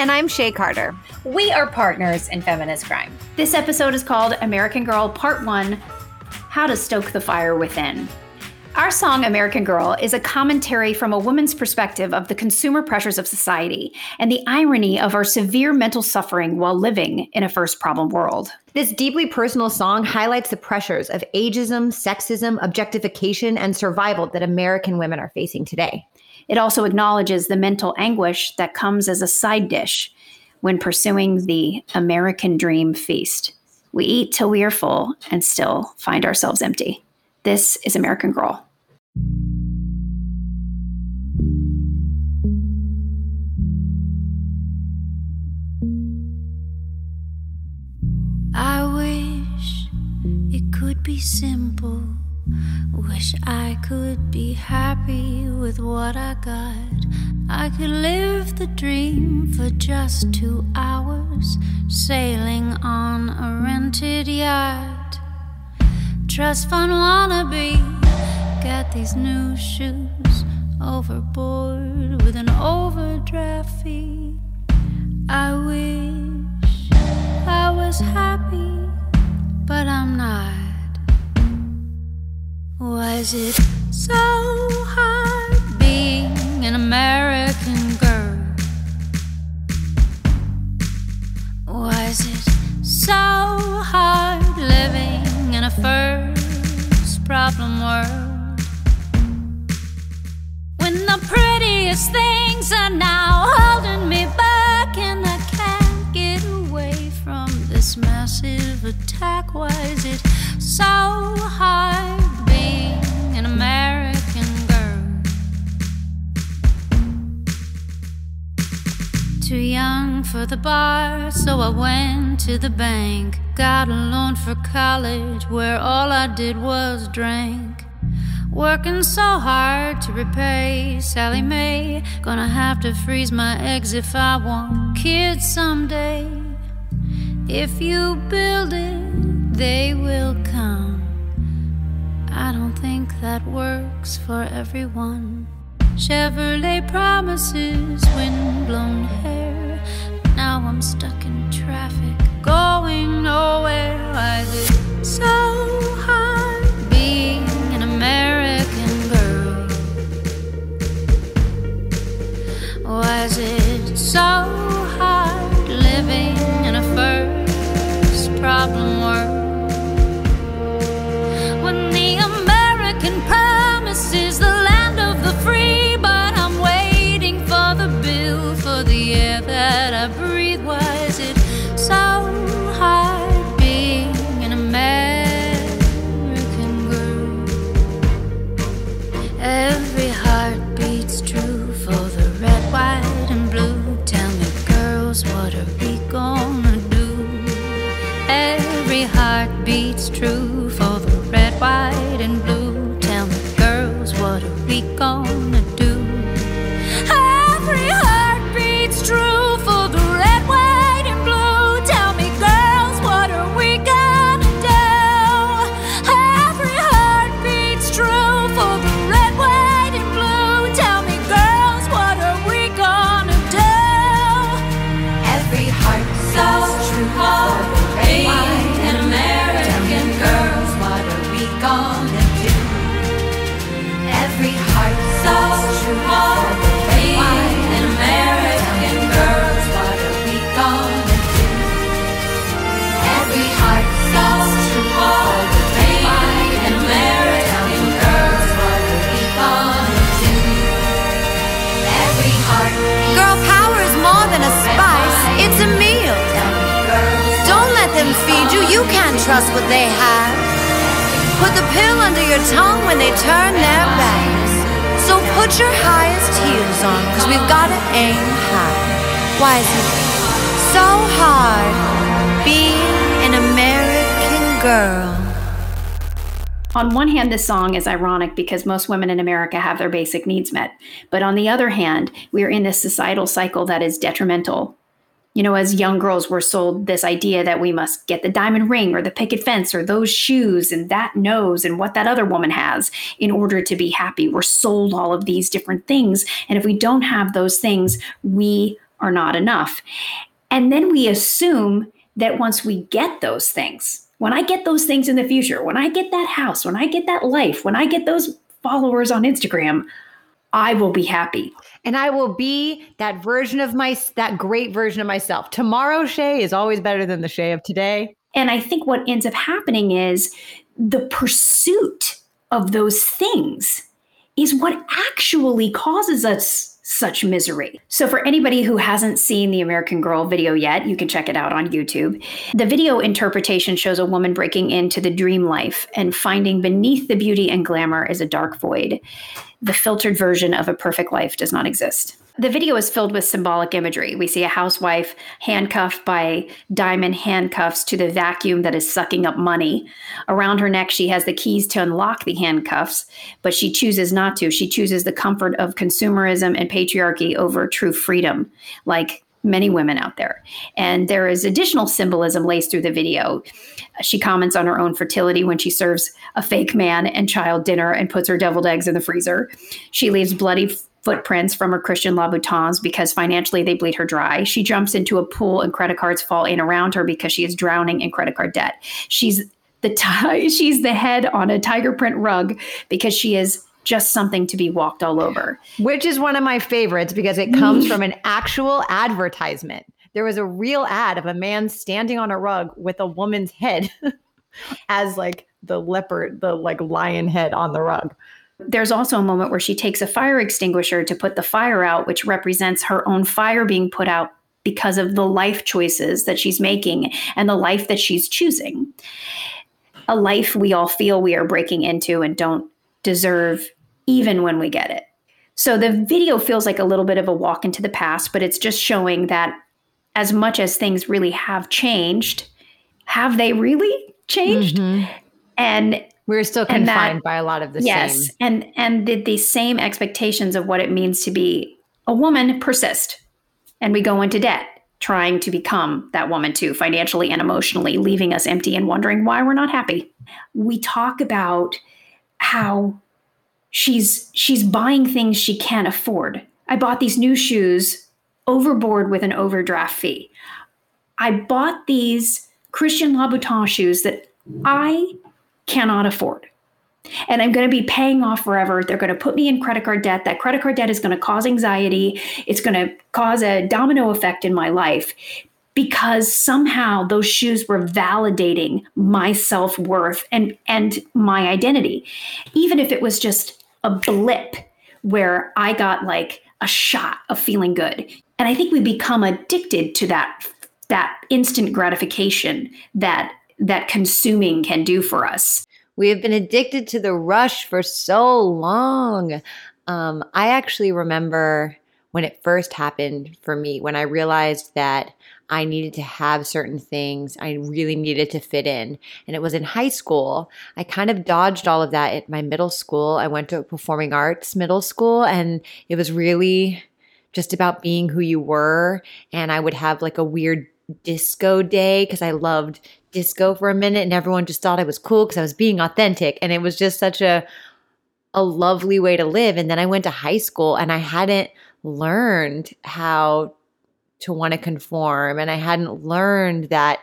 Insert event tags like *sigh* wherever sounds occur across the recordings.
And I'm Shay Carter. We are partners in feminist crime. This episode is called American Girl Part 1 How to Stoke the Fire Within. Our song, American Girl, is a commentary from a woman's perspective of the consumer pressures of society and the irony of our severe mental suffering while living in a first problem world. This deeply personal song highlights the pressures of ageism, sexism, objectification, and survival that American women are facing today. It also acknowledges the mental anguish that comes as a side dish when pursuing the American dream feast. We eat till we are full and still find ourselves empty. This is American Girl. I wish it could be simple. Wish I could be happy with what I got. I could live the dream for just two hours, sailing on a rented yacht. Trust fund wannabe, get these new shoes overboard with an overdraft fee. I wish I was happy, but I'm not. Was it so hard being an American girl? Was it so hard living in a first problem world? When the prettiest things are now holding me back and I can't get away from this massive attack, why is it so hard? Too young for the bar, so I went to the bank. Got a loan for college where all I did was drink. Working so hard to repay Sallie Mae. Gonna have to freeze my eggs if I want kids someday. If you build it, they will come. I don't think that works for everyone. Chevrolet promises windblown hair. Now I'm stuck in traffic, going nowhere. Why is it so hard being an American girl? Why is it so hard living in a first problem world? Us what they have. Put the pill under your tongue when they turn their backs. So put your highest heels on, cause we've gotta aim high. Why is it so hard being an American girl? On one hand, this song is ironic because most women in America have their basic needs met. But on the other hand, we are in this societal cycle that is detrimental. You know, as young girls, we're sold this idea that we must get the diamond ring or the picket fence or those shoes and that nose and what that other woman has in order to be happy. We're sold all of these different things. And if we don't have those things, we are not enough. And then we assume that once we get those things, when I get those things in the future, when I get that house, when I get that life, when I get those followers on Instagram, I will be happy. And I will be that version of my that great version of myself. Tomorrow Shay is always better than the Shay of today. And I think what ends up happening is the pursuit of those things is what actually causes us such misery. So, for anybody who hasn't seen the American Girl video yet, you can check it out on YouTube. The video interpretation shows a woman breaking into the dream life and finding beneath the beauty and glamour is a dark void. The filtered version of a perfect life does not exist. The video is filled with symbolic imagery. We see a housewife handcuffed by diamond handcuffs to the vacuum that is sucking up money. Around her neck, she has the keys to unlock the handcuffs, but she chooses not to. She chooses the comfort of consumerism and patriarchy over true freedom, like many women out there. And there is additional symbolism laced through the video. She comments on her own fertility when she serves a fake man and child dinner and puts her deviled eggs in the freezer. She leaves bloody footprints from her Christian Louboutins because financially they bleed her dry. She jumps into a pool and credit cards fall in around her because she is drowning in credit card debt. She's the t- *laughs* she's the head on a tiger print rug because she is just something to be walked all over. Which is one of my favorites because it comes *laughs* from an actual advertisement. There was a real ad of a man standing on a rug with a woman's head *laughs* as like the leopard, the like lion head on the rug. There's also a moment where she takes a fire extinguisher to put the fire out, which represents her own fire being put out because of the life choices that she's making and the life that she's choosing. A life we all feel we are breaking into and don't deserve, even when we get it. So the video feels like a little bit of a walk into the past, but it's just showing that as much as things really have changed, have they really changed? Mm-hmm. And we're still confined that- by a lot of the yes, same. and and did the same expectations of what it means to be a woman persist, and we go into debt trying to become that woman too, financially and emotionally, leaving us empty and wondering why we're not happy. We talk about how she's she's buying things she can't afford. I bought these new shoes overboard with an overdraft fee. I bought these Christian Louboutin shoes that I cannot afford. And I'm going to be paying off forever. They're going to put me in credit card debt. That credit card debt is going to cause anxiety. It's going to cause a domino effect in my life because somehow those shoes were validating my self-worth and and my identity. Even if it was just a blip where I got like a shot of feeling good. And I think we become addicted to that that instant gratification that that consuming can do for us. We have been addicted to the rush for so long. Um, I actually remember when it first happened for me, when I realized that I needed to have certain things, I really needed to fit in. And it was in high school. I kind of dodged all of that at my middle school. I went to a performing arts middle school, and it was really just about being who you were. And I would have like a weird disco day because I loved disco for a minute and everyone just thought I was cool because I was being authentic and it was just such a a lovely way to live. And then I went to high school and I hadn't learned how to want to conform and I hadn't learned that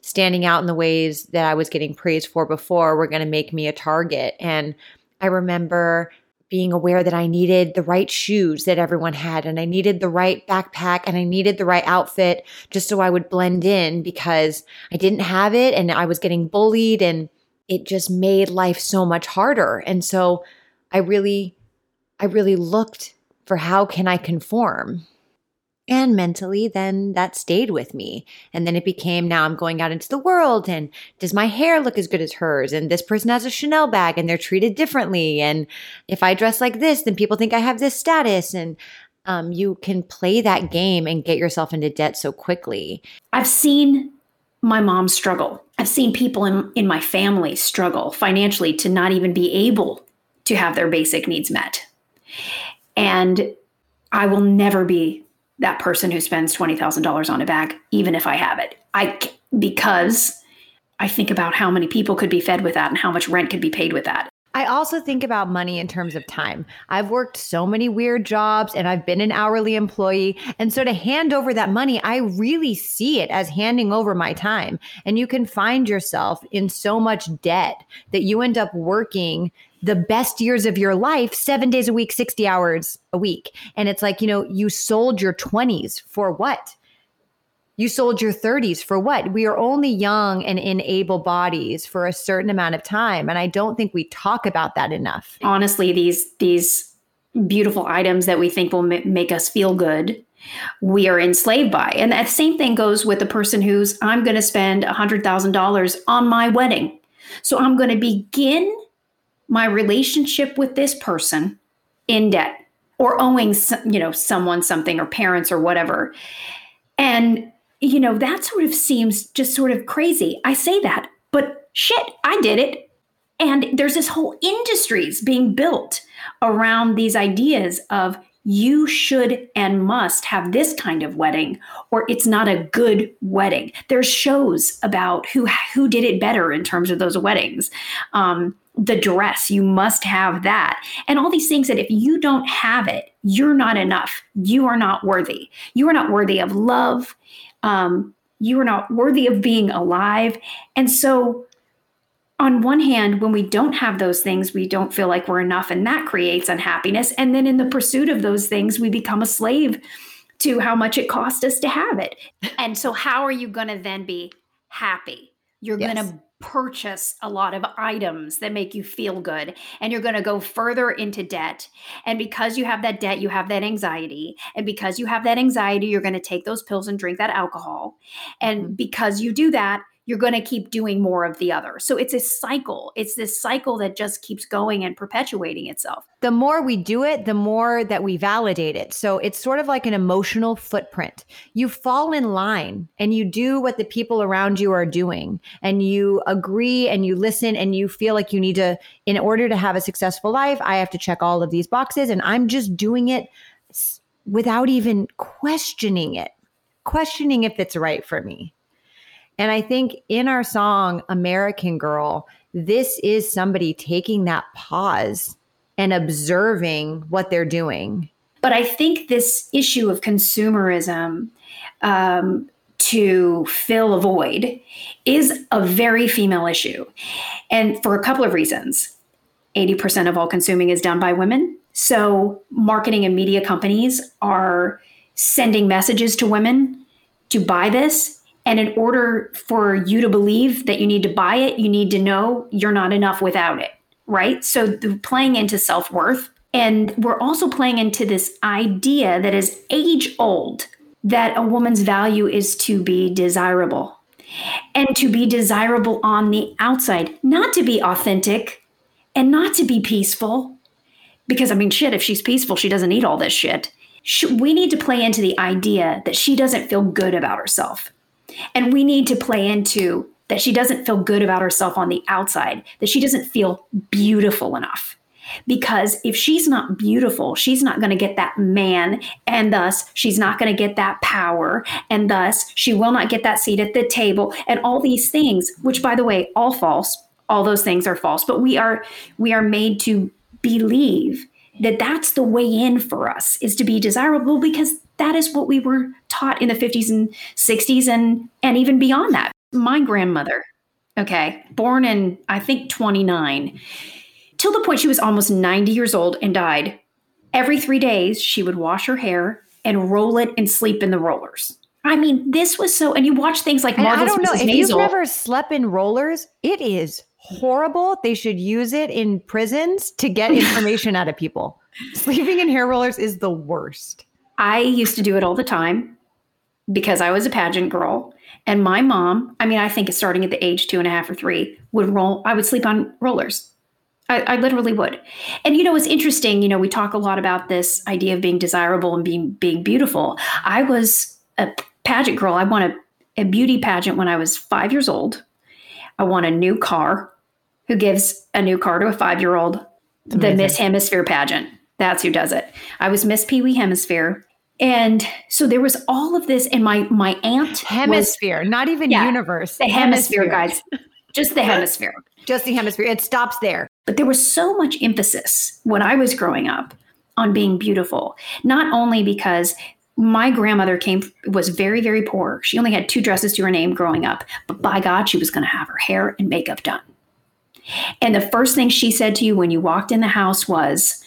standing out in the ways that I was getting praised for before were going to make me a target. And I remember being aware that I needed the right shoes that everyone had, and I needed the right backpack, and I needed the right outfit just so I would blend in because I didn't have it and I was getting bullied, and it just made life so much harder. And so I really, I really looked for how can I conform? And mentally, then that stayed with me. And then it became now I'm going out into the world and does my hair look as good as hers? And this person has a Chanel bag and they're treated differently. And if I dress like this, then people think I have this status. And um, you can play that game and get yourself into debt so quickly. I've seen my mom struggle. I've seen people in, in my family struggle financially to not even be able to have their basic needs met. And I will never be that person who spends $20,000 on a bag, even if I have it. I, because I think about how many people could be fed with that and how much rent could be paid with that. I also think about money in terms of time. I've worked so many weird jobs and I've been an hourly employee. And so to hand over that money, I really see it as handing over my time. And you can find yourself in so much debt that you end up working the best years of your life, seven days a week, 60 hours a week. And it's like, you know, you sold your 20s for what? You sold your 30s for what? We are only young and in able bodies for a certain amount of time. And I don't think we talk about that enough. Honestly, these, these beautiful items that we think will make us feel good we are enslaved by. And that same thing goes with the person who's, I'm going to spend $100,000 on my wedding. So I'm going to begin my relationship with this person in debt or owing you know someone something or parents or whatever. And you know that sort of seems just sort of crazy. I say that but shit i did it. And there's this whole industries being built around these ideas of you should and must have this kind of wedding or it's not a good wedding. There's shows about who who did it better in terms of those weddings. Um, the dress you must have that and all these things that if you don't have it you're not enough you are not worthy you are not worthy of love um, you are not worthy of being alive and so on one hand, when we don't have those things, we don't feel like we're enough, and that creates unhappiness. And then in the pursuit of those things, we become a slave to how much it cost us to have it. And so, how are you going to then be happy? You're yes. going to purchase a lot of items that make you feel good and you're going to go further into debt. And because you have that debt you have that anxiety. And because you have that anxiety you're going to take those pills and drink that alcohol. And mm-hmm. because you do that you're going to keep doing more of the other. So it's a cycle. It's this cycle that just keeps going and perpetuating itself. The more we do it, the more that we validate it. So it's sort of like an emotional footprint. You fall in line and you do what the people around you are doing, and you agree and you listen and you feel like you need to, in order to have a successful life, I have to check all of these boxes. And I'm just doing it without even questioning it, questioning if it's right for me. And I think in our song, American Girl, this is somebody taking that pause and observing what they're doing. But I think this issue of consumerism um, to fill a void is a very female issue. And for a couple of reasons 80% of all consuming is done by women. So marketing and media companies are sending messages to women to buy this and in order for you to believe that you need to buy it, you need to know you're not enough without it, right? So the, playing into self worth. And we're also playing into this idea that is age old that a woman's value is to be desirable and to be desirable on the outside, not to be authentic and not to be peaceful. Because, I mean, shit, if she's peaceful, she doesn't need all this shit. We need to play into the idea that she doesn't feel good about herself and we need to play into that she doesn't feel good about herself on the outside, that she doesn't feel beautiful enough. Because if she's not beautiful, she's not going to get that man, and thus she's not going to get that power, and thus she will not get that seat at the table, and all these things, which by the way, all false. All those things are false, but we are we are made to believe that that's the way in for us is to be desirable because that is what we were taught in the 50s and 60s and and even beyond that. My grandmother, okay, born in I think 29, till the point she was almost 90 years old and died. Every 3 days she would wash her hair and roll it and sleep in the rollers. I mean, this was so and you watch things like Marvelous I don't know Mrs. if Maisel, you've never slept in rollers, it is horrible. They should use it in prisons to get *laughs* information out of people. Sleeping in hair rollers is the worst. I used to do it all the time because I was a pageant girl. And my mom, I mean, I think starting at the age two and a half or three, would roll, I would sleep on rollers. I, I literally would. And you know, it's interesting, you know, we talk a lot about this idea of being desirable and being being beautiful. I was a pageant girl. I won a, a beauty pageant when I was five years old. I won a new car. Who gives a new car to a five year old? The Miss Hemisphere pageant. That's who does it. I was Miss Pee Wee Hemisphere. And so there was all of this, and my my aunt was- Hemisphere, not even Yeah, universe. the hemisphere, guys, just the hemisphere. *laughs* Just the hemisphere. It stops there. But there was so much emphasis when I was growing up on being beautiful, not only because my grandmother came was very very poor. She only had two dresses to her name growing up, but by God, she was going to have her hair and makeup done. And the first thing she said to you when you walked in the house was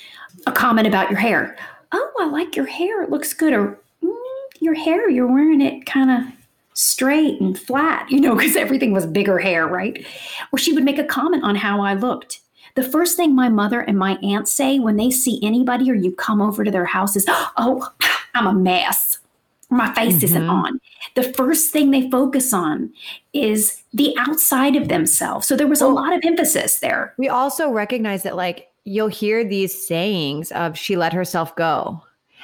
a comment about your hair. Oh, I like your hair. It looks good. Or "Mm, your hair, you're wearing it kind of straight and flat, you know, because everything was bigger hair, right? Or she would make a comment on how I looked. The first thing my mother and my aunt say when they see anybody or you come over to their house is, Oh, *laughs* I'm a mess. My face isn't on. The first thing they focus on is the outside of themselves. So there was a lot of emphasis there. We also recognize that, like, you'll hear these sayings of she let herself go.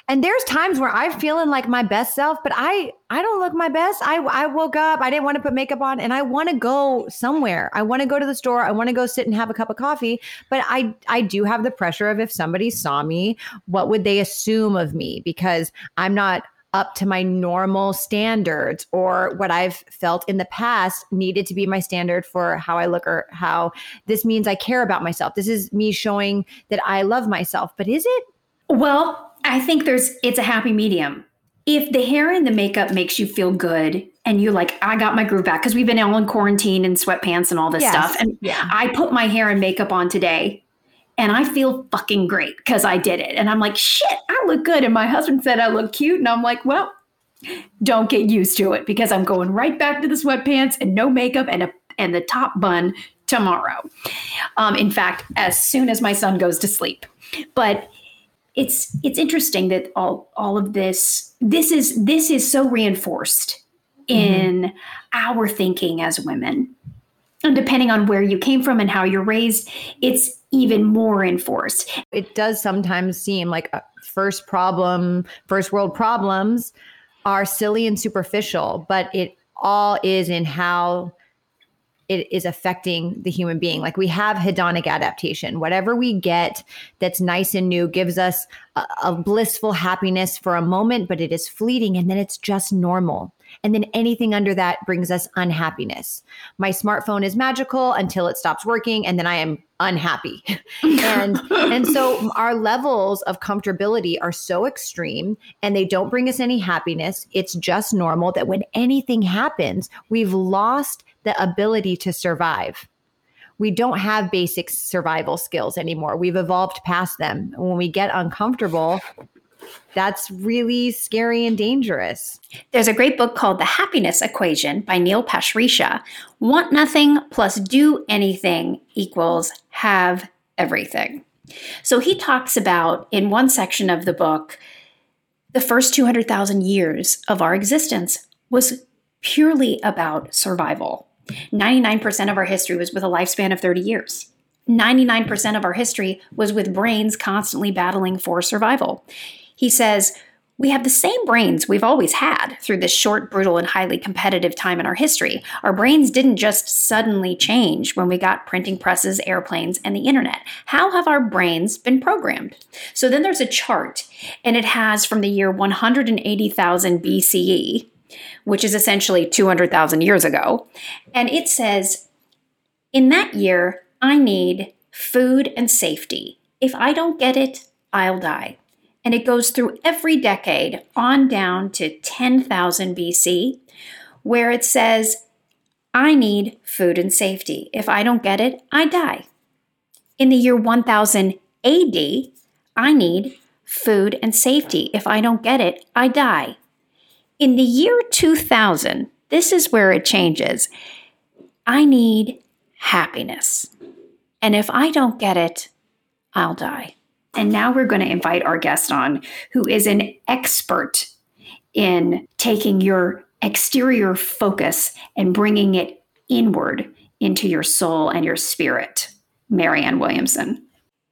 And there's times where I'm feeling like my best self, but I I don't look my best. I I woke up, I didn't want to put makeup on, and I want to go somewhere. I want to go to the store. I want to go sit and have a cup of coffee. But I I do have the pressure of if somebody saw me, what would they assume of me? Because I'm not up to my normal standards or what I've felt in the past needed to be my standard for how I look or how this means I care about myself. This is me showing that I love myself. But is it? Well, I think there's it's a happy medium. If the hair and the makeup makes you feel good and you're like, I got my groove back because we've been all in quarantine and sweatpants and all this Yes. stuff. And Yeah. I put my hair and makeup on today and I feel fucking great because I did it. And I'm like, shit, I look good. And my husband said I look cute. And I'm like, well, don't get used to it because I'm going right back to the sweatpants and no makeup and a and the top bun tomorrow. Um, in fact, as soon as my son goes to sleep. But it's it's interesting that all all of this this is this is so reinforced in our thinking as women. And depending on where you came from and how you're raised, it's even more enforced. It does sometimes seem like a first problem, first world problems are silly and superficial, but it all is in how it is affecting the human being. Like we have hedonic adaptation. Whatever we get that's nice and new gives us a, a blissful happiness for a moment, but it is fleeting and then it's just normal. And then anything under that brings us unhappiness. My smartphone is magical until it stops working, and then I am unhappy. *laughs* and and so our levels of comfortability are so extreme and they don't bring us any happiness. It's just normal that when anything happens, we've lost the ability to survive. We don't have basic survival skills anymore. We've evolved past them. When we get uncomfortable, that's really scary and dangerous. There's a great book called The Happiness Equation by Neil Pasricha. Want nothing plus do anything equals have everything. So he talks about in one section of the book, the first 200,000 years of our existence was purely about survival. 99% of our history was with a lifespan of 30 years. 99% of our history was with brains constantly battling for survival. He says, we have the same brains we've always had through this short, brutal, and highly competitive time in our history. Our brains didn't just suddenly change when we got printing presses, airplanes, and the internet. How have our brains been programmed? So then there's a chart, and it has from the year 180,000 BCE, which is essentially 200,000 years ago, and it says, in that year, I need food and safety. If I don't get it, I'll die and it goes through every decade on down to 10,000 BC, where it says, I need food and safety. If I don't get it, I die. In the year 1000 AD, I need food and safety. If I don't get it, I die. In the year 2000, this is where it changes. I need happiness. And if I don't get it, I'll die. And now we're going to invite our guest on, who is an expert in taking your exterior focus and bringing it inward into your soul and your spirit, Marianne Williamson.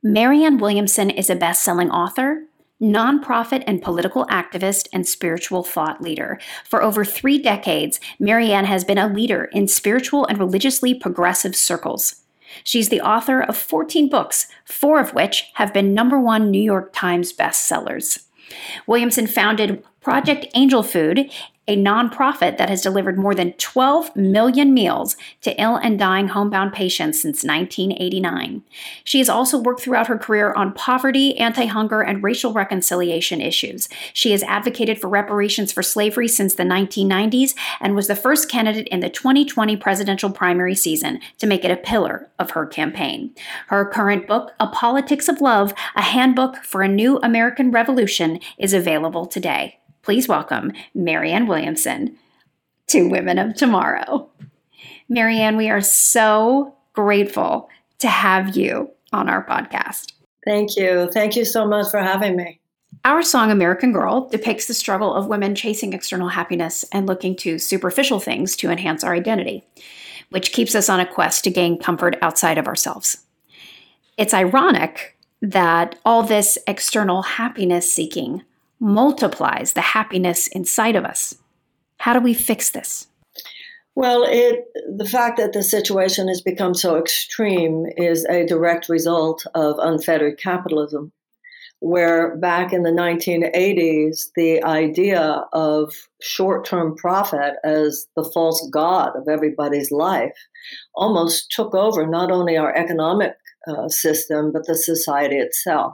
Marianne Williamson is a best selling author, nonprofit and political activist, and spiritual thought leader. For over three decades, Marianne has been a leader in spiritual and religiously progressive circles. She's the author of 14 books, four of which have been number one New York Times bestsellers. Williamson founded Project Angel Food a nonprofit that has delivered more than 12 million meals to ill and dying homebound patients since 1989. She has also worked throughout her career on poverty, anti hunger, and racial reconciliation issues. She has advocated for reparations for slavery since the 1990s and was the first candidate in the 2020 presidential primary season to make it a pillar of her campaign. Her current book, A Politics of Love, a handbook for a new American revolution, is available today please welcome Marianne Williamson to Women of Tomorrow. Marianne, we are so grateful to have you on our podcast. Thank you. Thank you so much for having me. Our song American Girl depicts the struggle of women chasing external happiness and looking to superficial things to enhance our identity, which keeps us on a quest to gain comfort outside of ourselves. It's ironic that all this external happiness seeking multiplies the happiness inside of us. How do we fix this? Well, it the fact that the situation has become so extreme is a direct result of unfettered capitalism. Where back in the 1980s, the idea of short term profit as the false god of everybody's life almost took over not only our economic uh, system, but the society itself.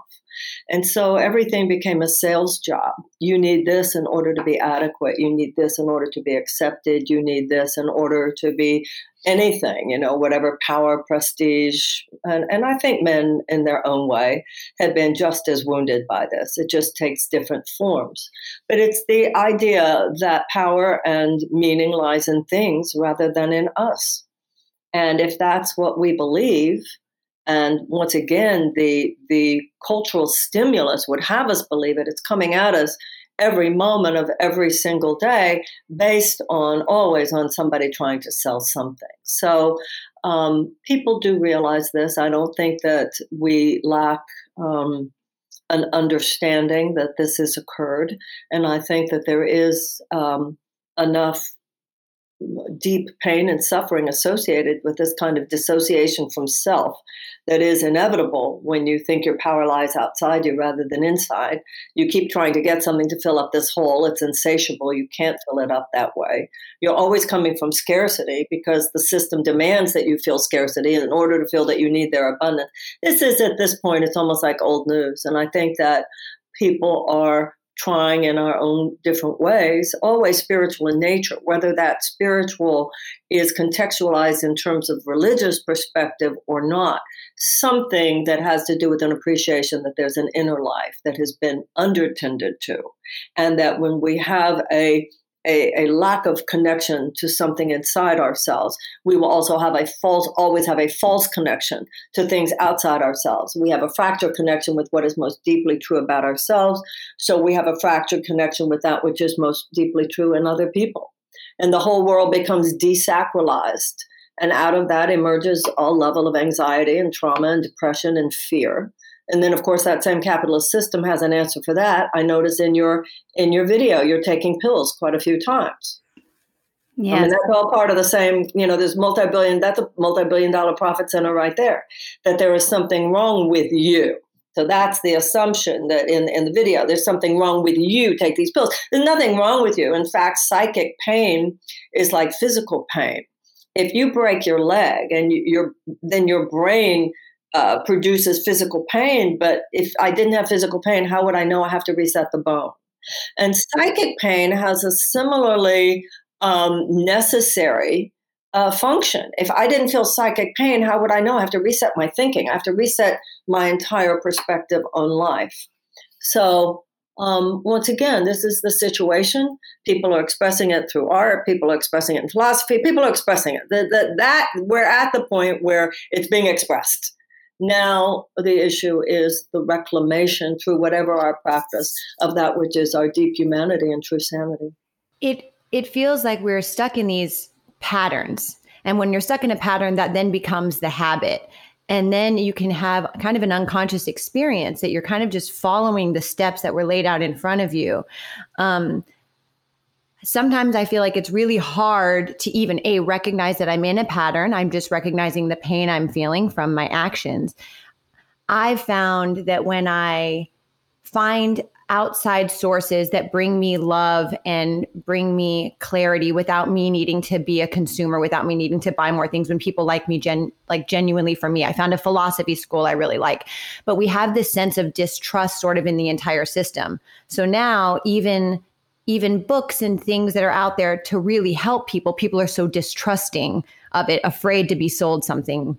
And so everything became a sales job. You need this in order to be adequate. You need this in order to be accepted. You need this in order to be anything, you know, whatever power, prestige. And, and I think men, in their own way, have been just as wounded by this. It just takes different forms. But it's the idea that power and meaning lies in things rather than in us. And if that's what we believe, and once again, the the cultural stimulus would have us believe it. It's coming at us every moment of every single day, based on always on somebody trying to sell something. So um, people do realize this. I don't think that we lack. Um, an understanding that this has occurred, and I think that there is um, enough deep pain and suffering associated with this kind of dissociation from self that is inevitable when you think your power lies outside you rather than inside. You keep trying to get something to fill up this hole. It's insatiable. You can't fill it up that way. You're always coming from scarcity because the system demands that you feel scarcity. In order to feel that you need their abundance, this is at this point, it's almost like old news. And I think that people are trying in our own different ways, always spiritual in nature, whether that spiritual is contextualized in terms of religious perspective or not, something that has to do with an appreciation that there's an inner life that has been undertended to. And that when we have a a, a, lack of connection to something inside ourselves. We will also have a false, always have a false connection to things outside ourselves. We have a fractured connection with what is most deeply true about ourselves. So we have a fractured connection with that which is most deeply true in other people. And the whole world becomes desacralized. And out of that emerges a level of anxiety and trauma and depression and fear. And then, of course, that same capitalist system has an answer for that. I notice in your in your video, you're taking pills quite a few times. Yeah, I mean, that's all part of the same. You know, there's multi-billion. That's a multi-billion dollar profit center right there. That there is something wrong with you. So that's the assumption that in, in the video, there's something wrong with you. Take these pills. There's nothing wrong with you. In fact, psychic pain is like physical pain. If you break your leg and you, your then your brain uh, produces physical pain. But if I didn't have physical pain, how would I know I have to reset the bone? And psychic pain has a similarly um, necessary uh, function. If I didn't feel psychic pain, how would I know I have to reset my thinking? I have to reset my entire perspective on life. So, um, once again, this is the situation. People are expressing it through art. People are expressing it in philosophy. People are expressing it. That, we're at the point where it's being expressed Now the issue is the reclamation through whatever our practice of that which is our deep humanity and true sanity. It it feels like we're stuck in these patterns. And when you're stuck in a pattern, that then becomes the habit. And then you can have kind of an unconscious experience that you're kind of just following the steps that were laid out in front of you. Um, sometimes I feel like it's really hard to even a recognize that I'm in a pattern. I'm just recognizing the pain I'm feeling from my actions. I've found that when I find outside sources that bring me love and bring me clarity without me needing to be a consumer without me needing to buy more things when people like me gen like genuinely for me i found a philosophy school i really like but we have this sense of distrust sort of in the entire system so now even even books and things that are out there to really help people, people are so distrusting of it, afraid to be sold something.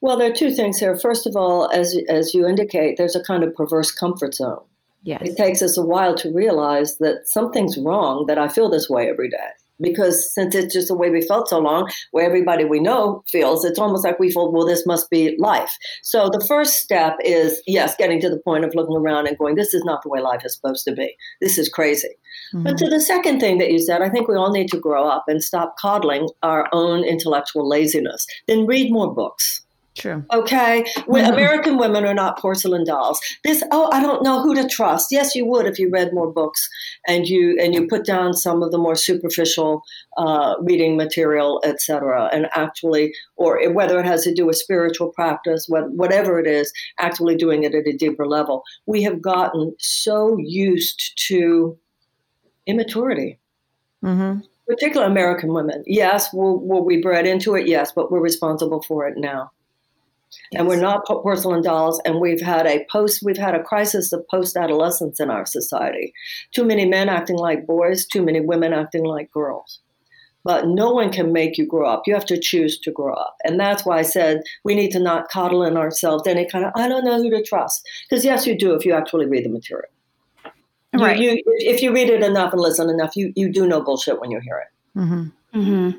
Well, there are two things here. First of all, as as you indicate, there's a kind of perverse comfort zone. Yes. It takes us a while to realize that something's wrong that I feel this way every day because since it's just the way we felt so long, where everybody we know feels, it's almost like we feel, well, this must be life. So the first step is, yes, getting to the point of looking around and going, this is not the way life is supposed to be. This is crazy. Mm-hmm. But to the second thing that you said, I think we all need to grow up and stop coddling our own intellectual laziness. Then read more books. True. Okay. When mm-hmm. American women are not porcelain dolls. This oh, I don't know who to trust. Yes, you would if you read more books and you and you put down some of the more superficial uh, reading material, etc. And actually, or whether it has to do with spiritual practice, whatever it is, actually doing it at a deeper level. We have gotten so used to immaturity. Mm-hmm particularly American women. Yes, were, were we bred into it? Yes, but we're responsible for it now. Yes. And we're not porcelain dolls, and we've had a post we've had a crisis of post adolescence in our society. Too many men acting like boys, too many women acting like girls. But no one can make you grow up. You have to choose to grow up. And that's why I said we need to not coddle in ourselves any kind of I don't know who to trust. Because yes, you do if you actually read the material. Right. You, you, if you read it enough and listen enough, you, you do know bullshit when you hear it. Mm-hmm. Mm-hmm.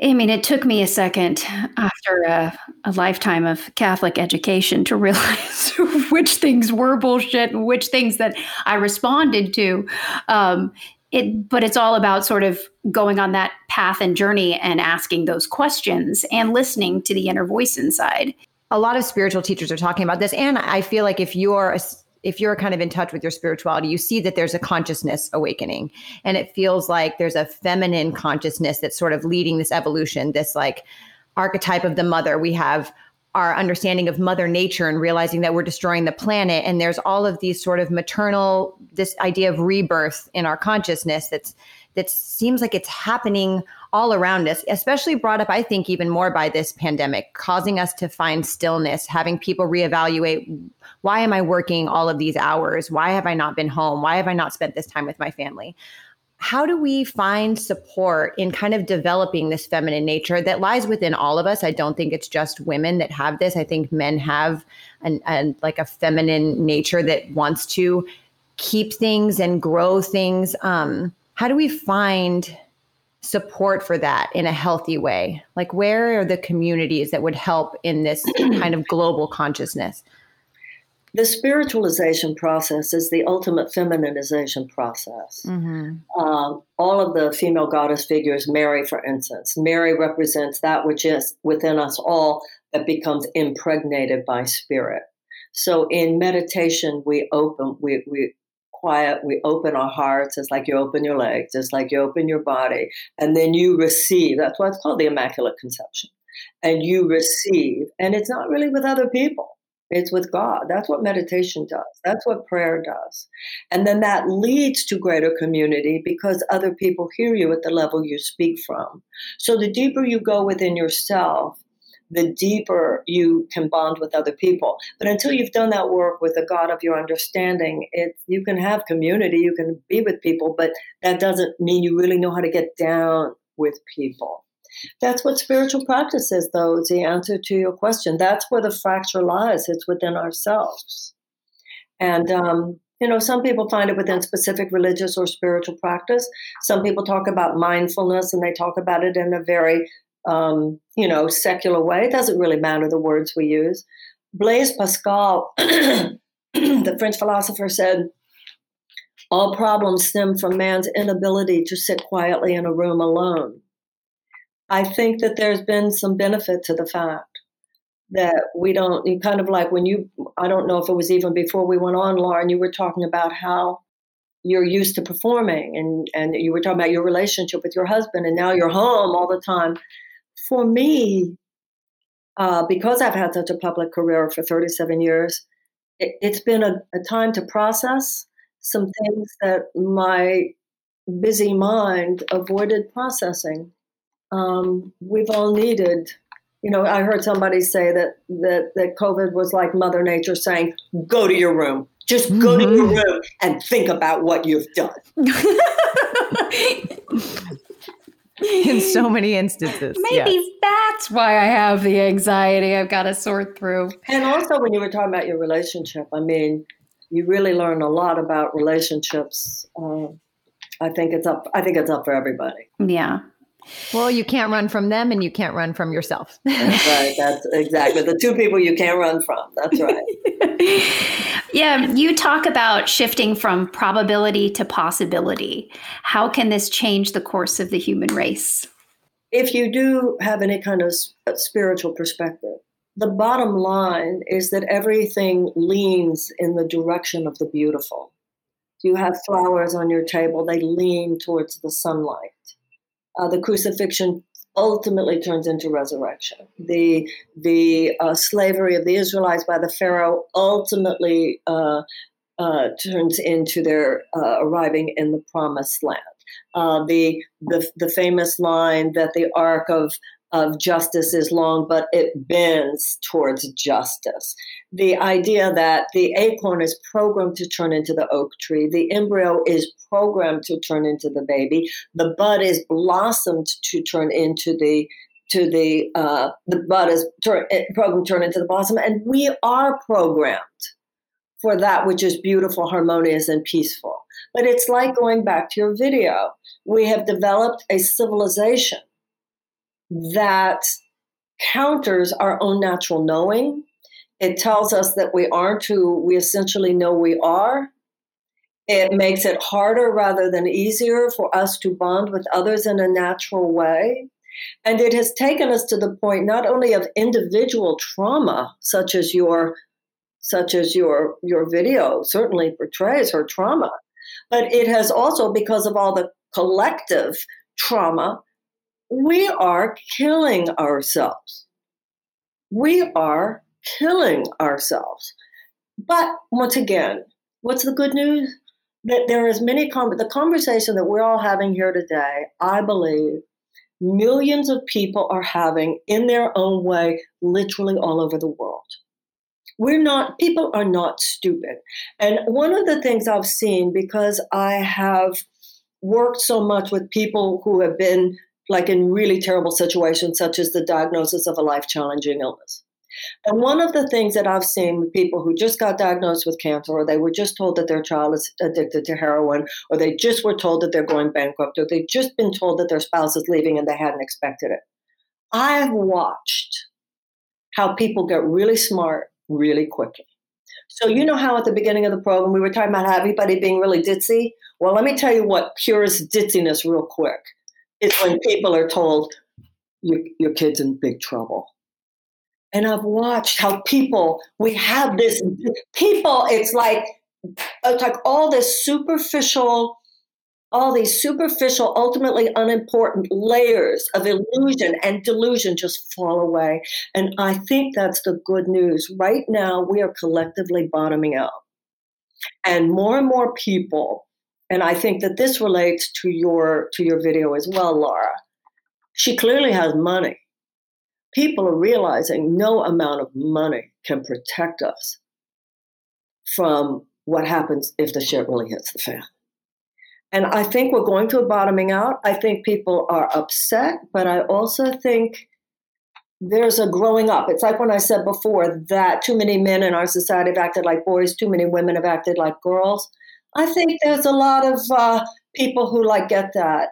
I mean, it took me a second after a, a, lifetime of Catholic education to *laughs* realize which things were bullshit and which things that I responded to. Um, it, but it's all about sort of going on that path and journey and asking those questions and listening to the inner voice inside. A lot of spiritual teachers are talking about this, and I feel like if you're a if you're kind of in touch with your spirituality, you see that there's a consciousness awakening. And it feels like there's a feminine consciousness that's sort of leading this evolution, this like archetype of the mother. We have our understanding of mother nature and realizing that we're destroying the planet and there's all of these sort of maternal this idea of rebirth in our consciousness that's that seems like it's happening all around us, especially brought up, I think, even more by this pandemic, causing us to find stillness, having people reevaluate why am I working all of these hours? Why have I not been home? Why have I not spent this time with my family? How do we find support in kind of developing this feminine nature that lies within all of us? I don't think it's just women that have this. I think men have an, an like a feminine nature that wants to keep things and grow things. Um, how do we find support for that in a healthy way? Like, where are the communities that would help in this kind of global consciousness? The spiritualization process is the ultimate feminization process. Mm-hmm. Um, all of the female goddess figures, Mary, for instance, Mary represents that which is within us all that becomes impregnated by spirit. So in meditation, we open, we, we quiet, we open our hearts. It's like you open your legs, it's like you open your body, and then you receive. That's why it's called the Immaculate Conception. And you receive, and it's not really with other people. It's with God. That's what meditation does. That's what prayer does. And then that leads to greater community because other people hear you at the level you speak from. So the deeper you go within yourself, the deeper you can bond with other people. But until you've done that work with the God of your understanding, it you can have community, you can be with people, but that doesn't mean you really know how to get down with people. That's what spiritual practice is, though, is the answer to your question. That's where the fracture lies. It's within ourselves. And, um, you know, some people find it within specific religious or spiritual practice. Some people talk about mindfulness and they talk about it in a very, um, you know, secular way. It doesn't really matter the words we use. Blaise Pascal, *clears throat* the French philosopher, said, all problems stem from man's inability to sit quietly in a room alone. I think that there's been some benefit to the fact that we don't, you kind of like when you, I don't know if it was even before we went on, Lauren, you were talking about how you're used to performing and, and you were talking about your relationship with your husband and now you're home all the time. For me, uh, because I've had such a public career for 37 years, it, has been a, a time to process some things that my busy mind avoided processing um, we've all needed. You know, I heard somebody say that that that COVID was like Mother Nature saying, "Go to your room, just go mm-hmm. to your mm-hmm. room and think about what you've done." *laughs* In so many instances, maybe yes. that's why I have the anxiety I've got to sort through. And also, when you were talking about your relationship, I mean, you really learn a lot about relationships. Uh, I think it's up. I think it's up for everybody. Yeah, well, you can't run from them and you can't run from yourself. *laughs* That's right. That's exactly the two people you can't run from. That's right. *laughs* yeah, you talk about shifting from probability to possibility. How can this change the course of the human race? If you do have any kind of spiritual perspective, the bottom line is that everything leans in the direction of the beautiful. You have flowers on your table, they lean towards the sunlight uh, the crucifixion ultimately turns into resurrection. The the uh, slavery of the Israelites by the Pharaoh ultimately uh, uh, turns into their uh, arriving in the promised land. Uh, the, the the famous line that the arc of of justice is long, but it bends towards justice. The idea that the acorn is programmed to turn into the oak tree, the embryo is programmed to turn into the baby, the bud is blossomed to turn into the to the uh, the bud is turn, eh, programmed to turn into the blossom, and we are programmed for that which is beautiful, harmonious, and peaceful. But it's like going back to your video. We have developed a civilization that counters our own natural knowing. It tells us that we aren't who we essentially know we are. It makes it harder rather than easier for us to bond with others in a natural way. And it has taken us to the point not only of individual trauma, such as your such as your your video certainly portrays her trauma, but it has also because of all the collective trauma we are killing ourselves. We are killing ourselves. But once again, what's the good news? That there is many com- the conversation that we're all having here today. I believe millions of people are having in their own way, literally all over the world. We're not people are not stupid, and one of the things I've seen because I have worked so much with people who have been like in really terrible situations, such as the diagnosis of a life challenging illness. And one of the things that I've seen with people who just got diagnosed with cancer, or they were just told that their child is addicted to heroin, or they just were told that they're going bankrupt, or they've just been told that their spouse is leaving and they hadn't expected it. I've watched how people get really smart really quickly. So you know how at the beginning of the program we were talking about everybody being really ditzy? Well, let me tell you what cures ditziness real quick. It's when people are told your, your kid's in big trouble. And I've watched how people, we have this, people, it's like, it's like all this superficial, all these superficial, ultimately unimportant layers of illusion and delusion just fall away. And I think that's the good news. Right now, we are collectively bottoming out. And more and more people, and I think that this relates to your to your video as well, Laura. She clearly has money. People are realizing no amount of money can protect us from what happens if the shit really hits the fan. And I think we're going to a bottoming out. I think people are upset, but I also think there's a growing up. It's like when I said before that too many men in our society have acted like boys, too many women have acted like girls. I think there's a lot of uh, people who like get that.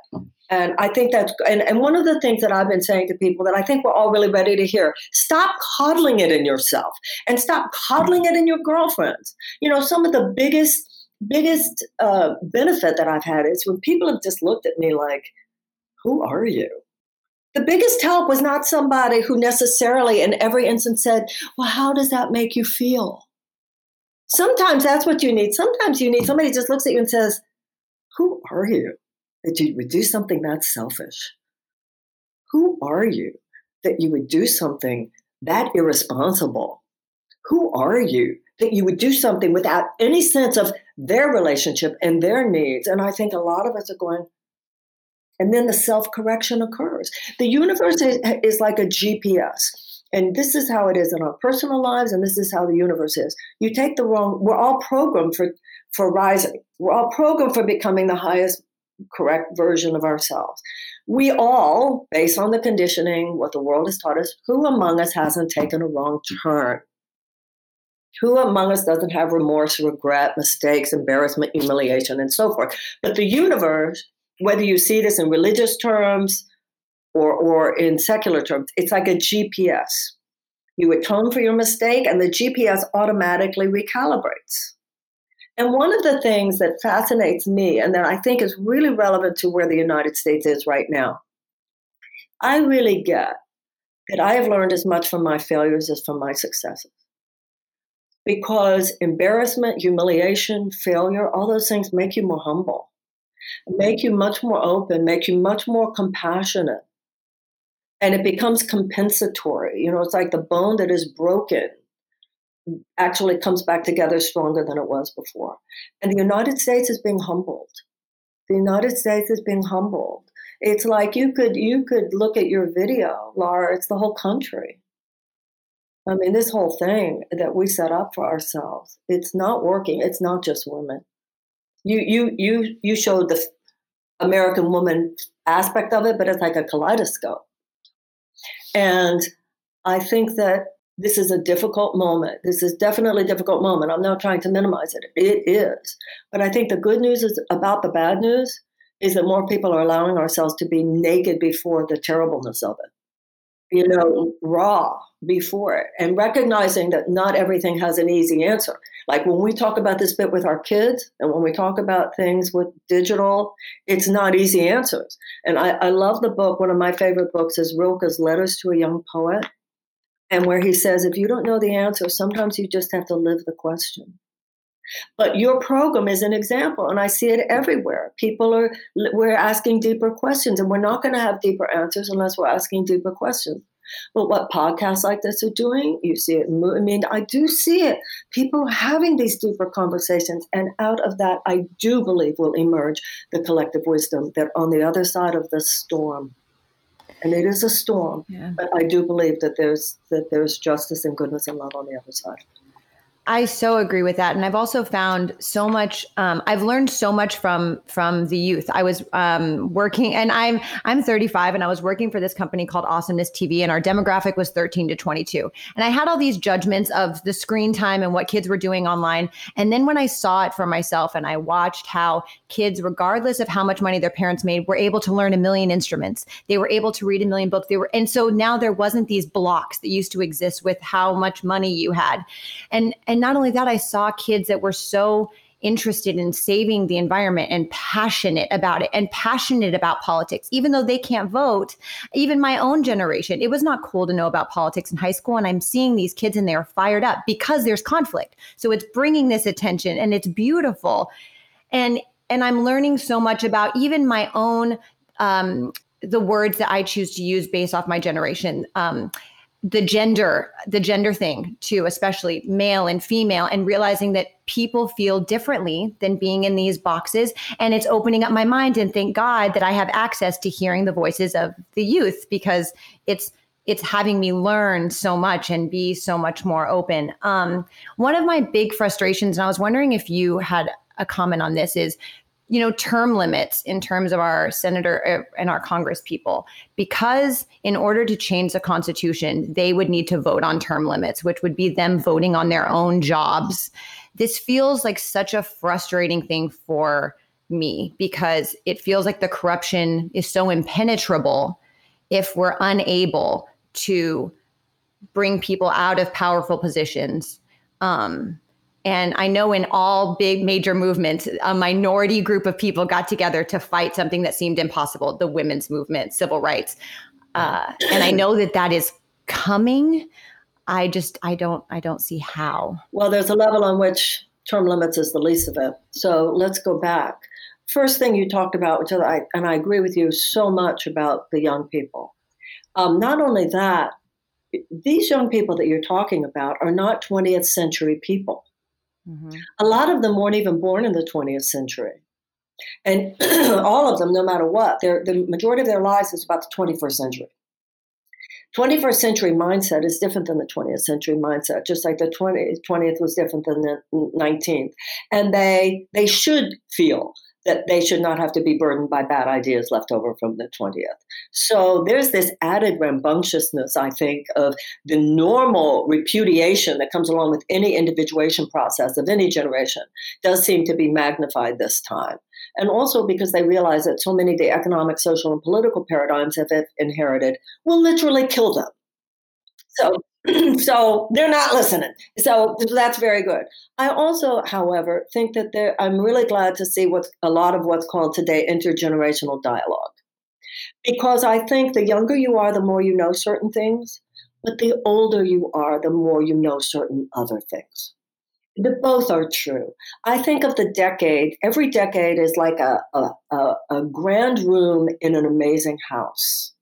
And I think that's, and, and one of the things that I've been saying to people that I think we're all really ready to hear stop coddling it in yourself and stop coddling it in your girlfriends. You know, some of the biggest, biggest uh, benefit that I've had is when people have just looked at me like, who are you? The biggest help was not somebody who necessarily in every instance said, well, how does that make you feel? Sometimes that's what you need. Sometimes you need mm. somebody just looks at you and says, Who are you that you would do something that selfish? Who are you that you would do something that irresponsible? Who are you that you would do something without any sense of their relationship and their needs? And I think a lot of us are going, and then the self correction occurs. The universe is, is like a GPS. And this is how it is in our personal lives, and this is how the universe is. You take the wrong, we're all programmed for, for rising. We're all programmed for becoming the highest correct version of ourselves. We all, based on the conditioning, what the world has taught us, who among us hasn't taken a wrong turn? Who among us doesn't have remorse, regret, mistakes, embarrassment, humiliation, and so forth? But the universe, whether you see this in religious terms, or, or in secular terms, it's like a GPS. You atone for your mistake, and the GPS automatically recalibrates. And one of the things that fascinates me and that I think is really relevant to where the United States is right now, I really get that I have learned as much from my failures as from my successes. Because embarrassment, humiliation, failure, all those things make you more humble, make you much more open, make you much more compassionate, and it becomes compensatory. You know, it's like the bone that is broken actually comes back together stronger than it was before. And the United States is being humbled. The United States is being humbled. It's like you could you could look at your video, Laura. It's the whole country. I mean, this whole thing that we set up for ourselves, it's not working. It's not just women. You you you you showed the American woman aspect of it, but it's like a kaleidoscope. And I think that this is a difficult moment. This is definitely a difficult moment. I'm not trying to minimize it. It is. But I think the good news is about the bad news is that more people are allowing ourselves to be naked before the terribleness of it. You know, raw before it and recognizing that not everything has an easy answer. Like when we talk about this bit with our kids and when we talk about things with digital, it's not easy answers. And I, I love the book. One of my favorite books is Rilke's Letters to a Young Poet. And where he says, if you don't know the answer, sometimes you just have to live the question. But your program is an example, and I see it everywhere. People are, we're asking deeper questions, and we're not going to have deeper answers unless we're asking deeper questions. But what podcasts like this are doing, you see it. I mean, I do see it. People are having these deeper conversations, and out of that, I do believe will emerge the collective wisdom that on the other side of the storm, and it is a storm, yeah. but I do believe that there's that there's justice and goodness and love on the other side. I so agree with that, and I've also found so much. Um, I've learned so much from from the youth. I was um, working, and I'm I'm 35, and I was working for this company called Awesomeness TV, and our demographic was 13 to 22. And I had all these judgments of the screen time and what kids were doing online. And then when I saw it for myself, and I watched how kids, regardless of how much money their parents made, were able to learn a million instruments. They were able to read a million books. They were, and so now there wasn't these blocks that used to exist with how much money you had, and and and not only that, I saw kids that were so interested in saving the environment and passionate about it and passionate about politics, even though they can't vote. Even my own generation, it was not cool to know about politics in high school. And I'm seeing these kids and they are fired up because there's conflict. So it's bringing this attention and it's beautiful. And and I'm learning so much about even my own um, the words that I choose to use based off my generation. Um, the gender the gender thing too especially male and female and realizing that people feel differently than being in these boxes. And it's opening up my mind and thank god that i have access to hearing the voices of the youth because it's it's having me learn so much and be so much more open. Um, one of my big frustrations and i was wondering if you had a comment on this is you know term limits in terms of our senator uh, and our congress people. Because in order to change the constitution they would need to vote on term limits which would be them voting on their own jobs. This feels like such a frustrating thing for me because it feels like the corruption is so impenetrable if we're unable to bring people out of powerful positions. Um, and I know in all big major movements, a minority group of people got together to fight something that seemed impossible the women's movement, civil rights. Uh, and I know that that is coming. I just, I don't, I don't see how. Well, there's a level on which term limits is the least of it. So let's go back. First thing you talked about, which I, and I agree with you so much about the young people. Um, not only that, these young people that you're talking about are not 20th century people. Mm-hmm. A lot of them weren't even born in the 20th century. And *clears throat* all of them, no matter what, the majority of their lives is about the 21st century. 21st century mindset is different than the 20th century mindset, just like the 20th, 20th was different than the 19th. And they they should feel that they should not have to be burdened by bad ideas left over from the 20th. So there's this added rambunctiousness, I think, of the normal repudiation that comes along with any individuation process of any generation does seem to be magnified this time. And also because they realize that so many of the economic, social, and political paradigms have inherited will literally kill them. So *clears throat* so they're not listening. So that's very good. I also, however, think that there, I'm really glad to see what's a lot of what's called today intergenerational dialogue. Because I think the younger you are, the more you know certain things, but the older you are, the more you know certain other things. The, both are true. I think of the decade, every decade is like a, a, a, a grand room in an amazing house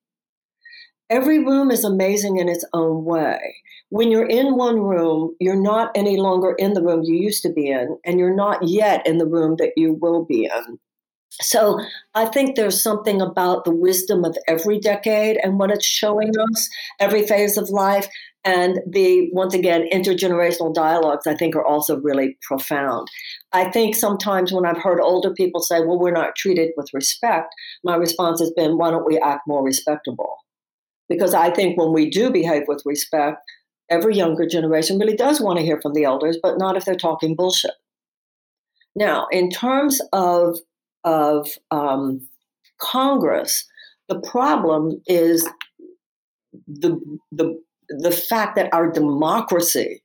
every room is amazing in its own way. When you're in one room, you're not any longer in the room you used to be in, and you're not yet in the room that you will be in. So I think there's something about the wisdom of every decade and what it's showing us, every phase of life. And the, once again, intergenerational dialogues, I think, are also really profound. I think sometimes when I've heard older people say, well, we're not treated with respect, my response has been, why don't we act more respectable? Because I think when we do behave with respect, every younger generation really does want to hear from the elders, but not if they're talking bullshit. Now, in terms of of um, Congress, the problem is the the the fact that our democracy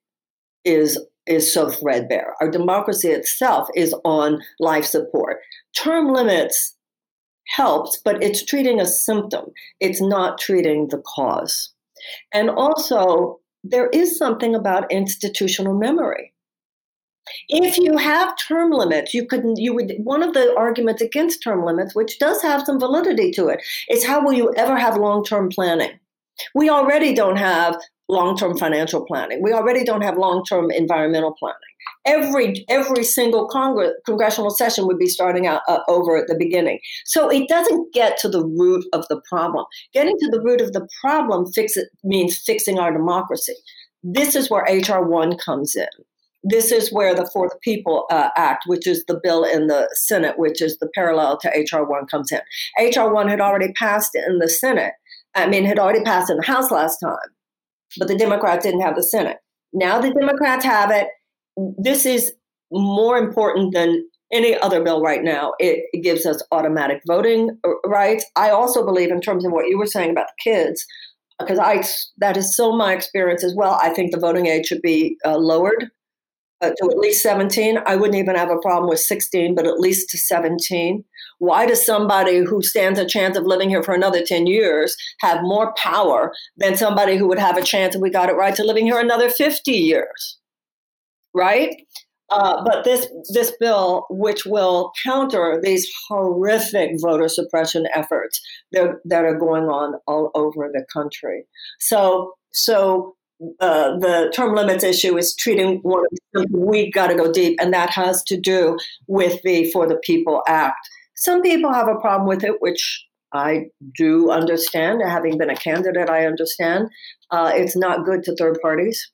is is so threadbare. Our democracy itself is on life support. Term limits helps, but it's treating a symptom. It's not treating the cause. And also, there is something about institutional memory. If you have term limits, you could you would one of the arguments against term limits, which does have some validity to it, is how will you ever have long-term planning? We already don't have long-term financial planning. We already don't have long-term environmental planning. Every every single Congress, congressional session would be starting out uh, over at the beginning. So it doesn't get to the root of the problem. Getting to the root of the problem fix it means fixing our democracy. This is where HR one comes in. This is where the For the People uh, Act, which is the bill in the Senate, which is the parallel to HR one, comes in. HR one had already passed in the Senate. I mean, had already passed in the House last time but the Democrats didn't have the Senate. Now the Democrats have it. This is more important than any other bill right now. It, it, gives us automatic voting rights. I also believe, in terms of what you were saying about the kids, because I that is so my experience as well. I think the voting age should be uh, lowered uh, to at least 17. I wouldn't even have a problem with 16, but at least to 17. Why does somebody who stands a chance of living here for another 10 years have more power than somebody who would have a chance, if we got it right, to living here another 50 years? Right? Uh, but this this bill, which will counter these horrific voter suppression efforts that, that are going on all over the country. So so uh, the term limits issue is treating one. We got to go deep, and that has to do with the For the People Act. Some people have a problem with it, which I do understand. Having been a candidate, I understand. Uh, it's not good to third parties.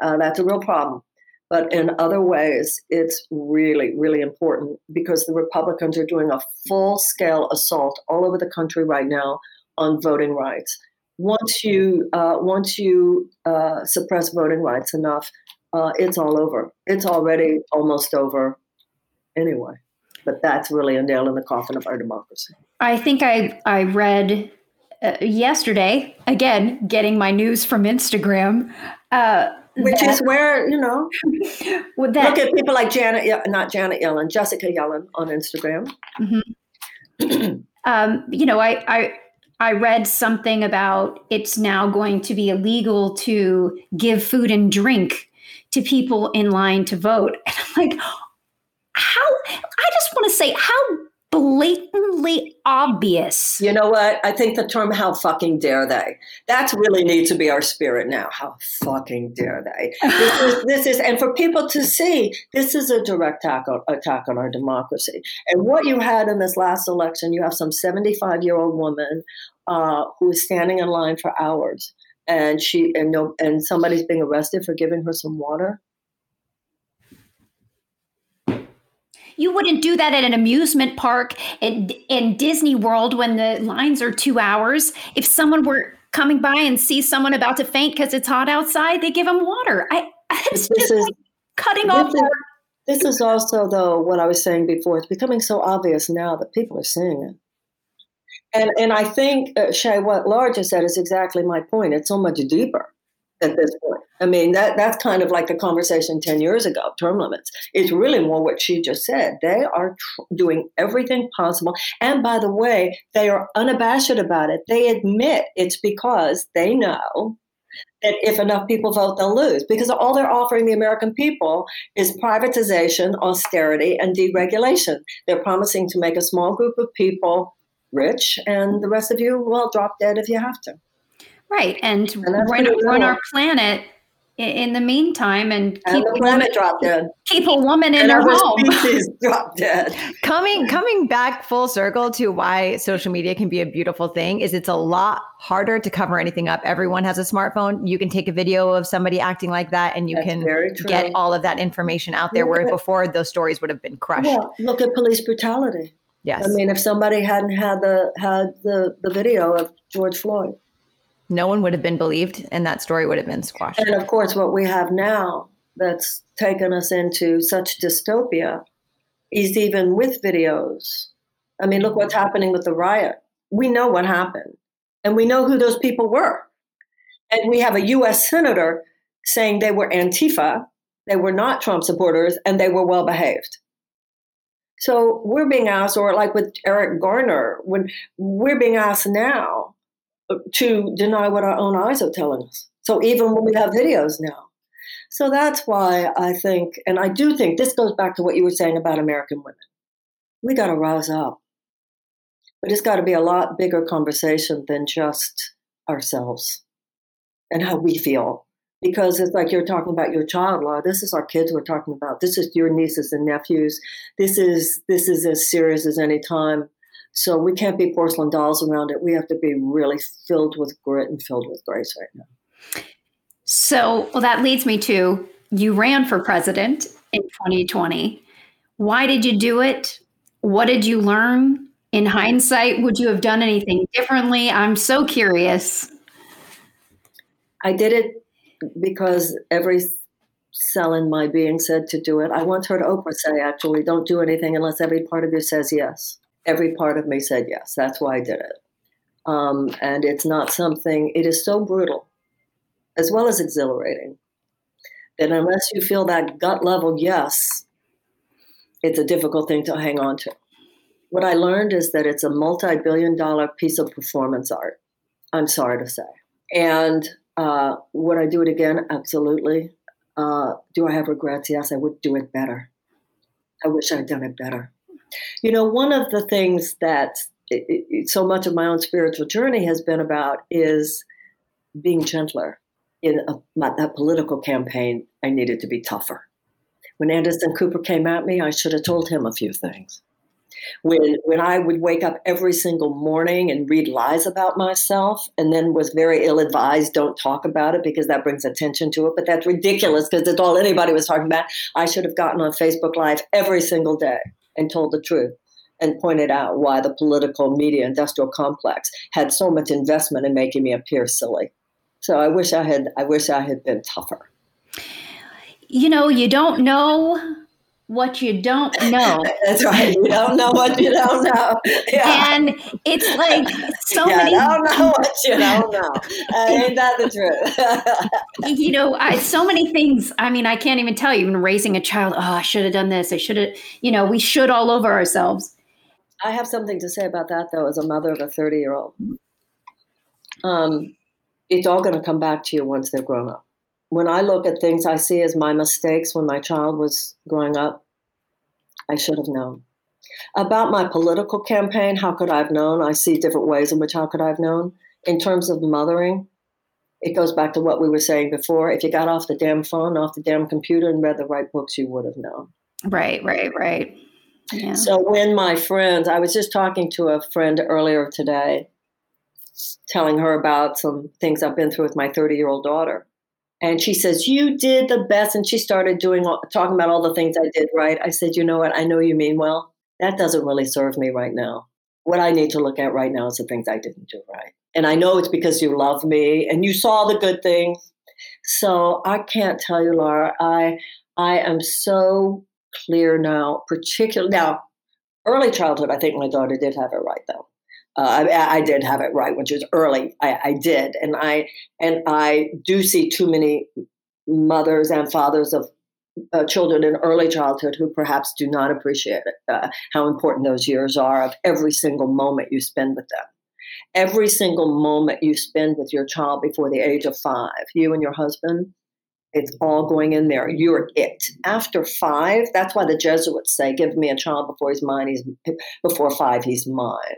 Uh, that's a real problem. But in other ways, it's really, really important because the Republicans are doing a full scale assault all over the country right now on voting rights. Once you uh, once you uh, suppress voting rights enough, uh, it's all over. It's already almost over, anyway. But that's really a nail in the coffin of our democracy. I think I I read uh, yesterday again, getting my news from Instagram. Uh, Which that- is where you know. *laughs* That- look at people like Janet, not Janet Yellen, Jessica Yellin on Instagram. *clears throat* um, you know, I, I I read something about it's now going to be illegal to give food and drink to people in line to vote. *laughs* And I'm like, how? I just want to say how blatantly obvious. You know what? I think the term "how fucking dare they" that's really needs to be our spirit now. How fucking dare they? This is, this is, and for people to see, this is a direct attack on, attack on our democracy. And what you had in this last election, you have some seventy-five-year-old woman uh, who is standing in line for hours, and she and no, and somebody's being arrested for giving her some water. You wouldn't do that at an amusement park in, in Disney World when the lines are two hours. If someone were coming by and see someone about to faint because it's hot outside, they give them water. I it's This just is- like cutting off. is- This is also, though, what I was saying before. It's becoming so obvious now that people are seeing it. And and I think uh, Shay, what Laura just said is exactly my point. It's so much deeper at this point. I mean, that that's kind of like the conversation ten years ago. Term limits. It's really more what she just said. They are tr- doing everything possible, and by the way, they are unabashed about it. They admit it's because they know that if enough people vote, they'll lose. Because all they're offering the American people is privatization, austerity, and deregulation. They're promising to make a small group of people rich, and the rest of you, will drop dead if you have to. Right. And, that's we're pretty going to ruin our planet in the meantime and And keep the a planet woman, drop dead. keep a woman in And her home. *laughs* species drop dead. coming coming back full circle to why social media can be a beautiful thing is it's a lot harder to cover anything up everyone has a smartphone you can take a video of somebody acting like that and you That's can get all of that information out there Yeah, where before those stories would have been crushed Well, look at police brutality. yes I mean, if somebody hadn't had the had the, the video of George Floyd, no one would have been believed and that story would have been squashed And of course, what we have now that's taken us into such dystopia is even with videos. I mean, look what's happening with the riot. We know what happened, and we know who those people were. And we have a US senator saying they were Antifa, they were not Trump supporters, and they were well behaved. So we're being asked, or like with Eric Garner, when we're being asked now to deny what our own eyes are telling us. So even when we have videos now. So that's why I think, and I do think this goes back to what you were saying about American women. We got to rouse up. But it's got to be a lot bigger conversation than just ourselves and how we feel. Because it's like you're talking about your child, law. This is our kids we're talking about. This is your nieces and nephews. This is this is as serious as any time. So we can't be porcelain dolls around it. We have to be really filled with grit and filled with grace right now. So, well, that leads me to you ran for president in 2020. Why did you do it? What did you learn? In hindsight, would you have done anything differently? I'm so curious. I did it because every cell in my being said to do it. I once heard Oprah say, actually, don't do anything unless every part of you says yes. Every part of me said yes. That's why I did it. Um, and it's not something, it is so brutal, as well as exhilarating, that unless you feel that gut level yes, it's a difficult thing to hang on to. What I learned is that it's a multi billion dollar piece of performance art. I'm sorry to say. And uh, would I do it again? Absolutely. Uh, do I have regrets? Yes, I would do it better. I wish I'd done it better. You know, one of the things that so much of my own spiritual journey has been about is being gentler. In a, my, that political campaign, I needed to be tougher. When Anderson Cooper came at me, I should have told him a few things. When when I would wake up every single morning and read lies about myself, and then was very ill advised, don't talk about it because that brings attention to it. But that's ridiculous because it's all anybody was talking about. I should have gotten on Facebook Live every single day and told the truth and pointed out why the political media industrial complex had so much investment in making me appear silly. So I wish I had I wish I had been tougher. You know, you don't know what you don't know. *laughs* That's right. You don't know what you don't know. Yeah. And it's like *laughs* so yeah, many. don't know what you don't know. Uh, *laughs* ain't that the truth? you know, I, so many things. I mean, I can't even tell you. Even raising a child, oh, I should have done this. I should have. You know, we should all over ourselves. I have something to say about that, though, as a mother of a 30 year old. Um, it's all going to come back to you once they're grown up. When I look at things I see as my mistakes when my child was growing up, I should have known. About my political campaign, how could I have known? I see different ways in which how could I have known. In terms of mothering, it goes back to what we were saying before. If you got off the damn phone, off the damn computer, and read the right books, you would have known. Right, right, right. Yeah. So when my friends, I was just talking to a friend earlier today, telling her about some things I've been through with my 30 year old daughter. And she says, You did the best. And she started doing talking about all the things I did right. I said, You know what? I know you mean well. That doesn't really serve me right now. What I need to look at right now is the things I didn't do right. And I know it's because you love me and you saw the good things. So I can't tell you, Laura, I I am so clear now, particularly now, early childhood, I think my daughter did have it right though. Uh, I, I, did have it right, which is early. I, I, did, and I and I do see too many mothers and fathers of uh, children in early childhood who perhaps do not appreciate uh, how important those years are of every single moment you spend with them. Every single moment you spend with your child before the age of five, you and your husband, it's all going in there. You're it. After five, that's why the Jesuits say, "Give me a child before he's mine. He's before five, he's mine."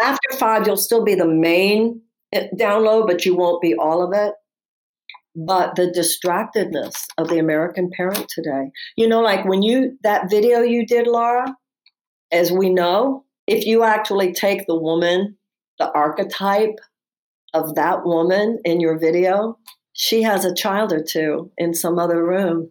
After five, you'll still be the main eh, download, but you won't be all of it. But the distractedness of the American parent today, you know, like when you that video you did, Laura, as we know, if you actually take the woman, the archetype of that woman in your video, she has a child or two in some other room.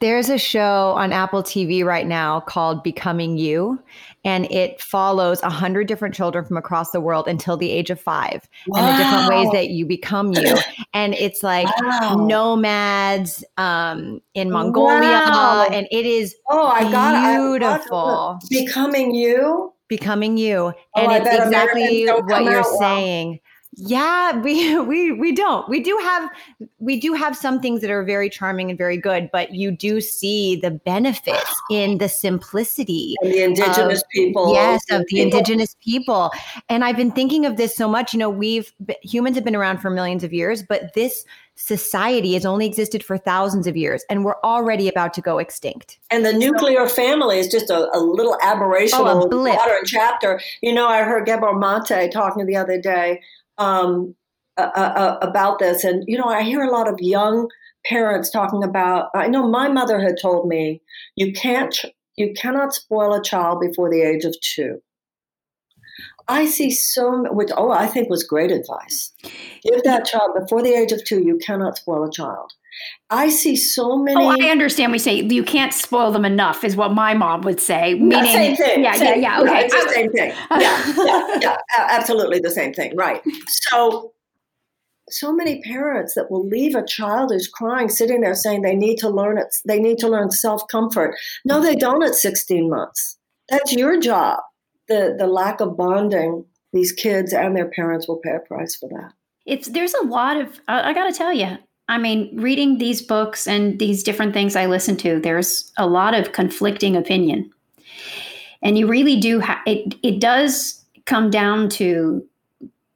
There's a show on Apple TV right now called Becoming You, and it follows a hundred different children from across the world until the age of five, wow. and the different ways that you become you. and it's like wow. nomads um, in Mongolia, wow. and it is oh, I got beautiful. Becoming you, becoming you, and oh, it's exactly what you're saying. Yeah, we *laughs* we we don't. We do have we do have some things that are very charming and very good, but you do see the benefits in the simplicity and the indigenous of, people. Yes, of the people. indigenous people. And I've been thinking of this so much. You know, we've humans have been around for millions of years, but this society has only existed for thousands of years and we're already about to go extinct. And the nuclear family is just a, a little aberration, oh, a modern chapter. You know, I heard Gabor Mate talking the other day um, uh, uh, about this. And, you know, I hear a lot of young parents talking about, I know my mother had told me, you can't, you cannot spoil a child before the age of two. I see so, which, oh, I think was great advice. Give that child before the age of two, you cannot spoil a child. I see so many. Oh, I understand. We say you can't spoil them enough, is what my mom would say. Meaning, same thing. Yeah, same, yeah, yeah. Okay, it's the same thing. *laughs* Yeah, yeah, yeah, absolutely the same thing. Right. So, so many parents that will leave a child who's crying sitting there saying they need to learn it. They need to learn self comfort. No, they don't at 16 months. That's your job. The the lack of bonding. These kids and their parents will pay a price for that. It's there's a lot of. I got to tell you, I mean, reading these books and these different things I listen to, there's a lot of conflicting opinion. And you really do, ha- it, it does come down to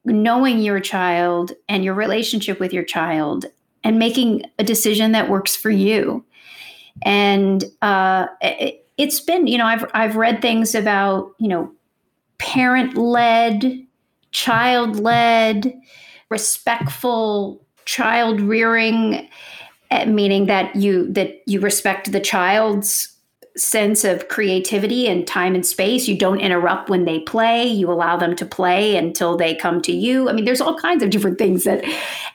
knowing your child and your relationship with your child and making a decision that works for you. And uh, it, it's been, you know, I've, I've read things about, you know, parent led, child led, respectful child rearing, eh, meaning that you that you respect the child's sense of creativity and time and space. You don't interrupt when they play. You allow them to play until they come to you. I mean, there's all kinds of different things that,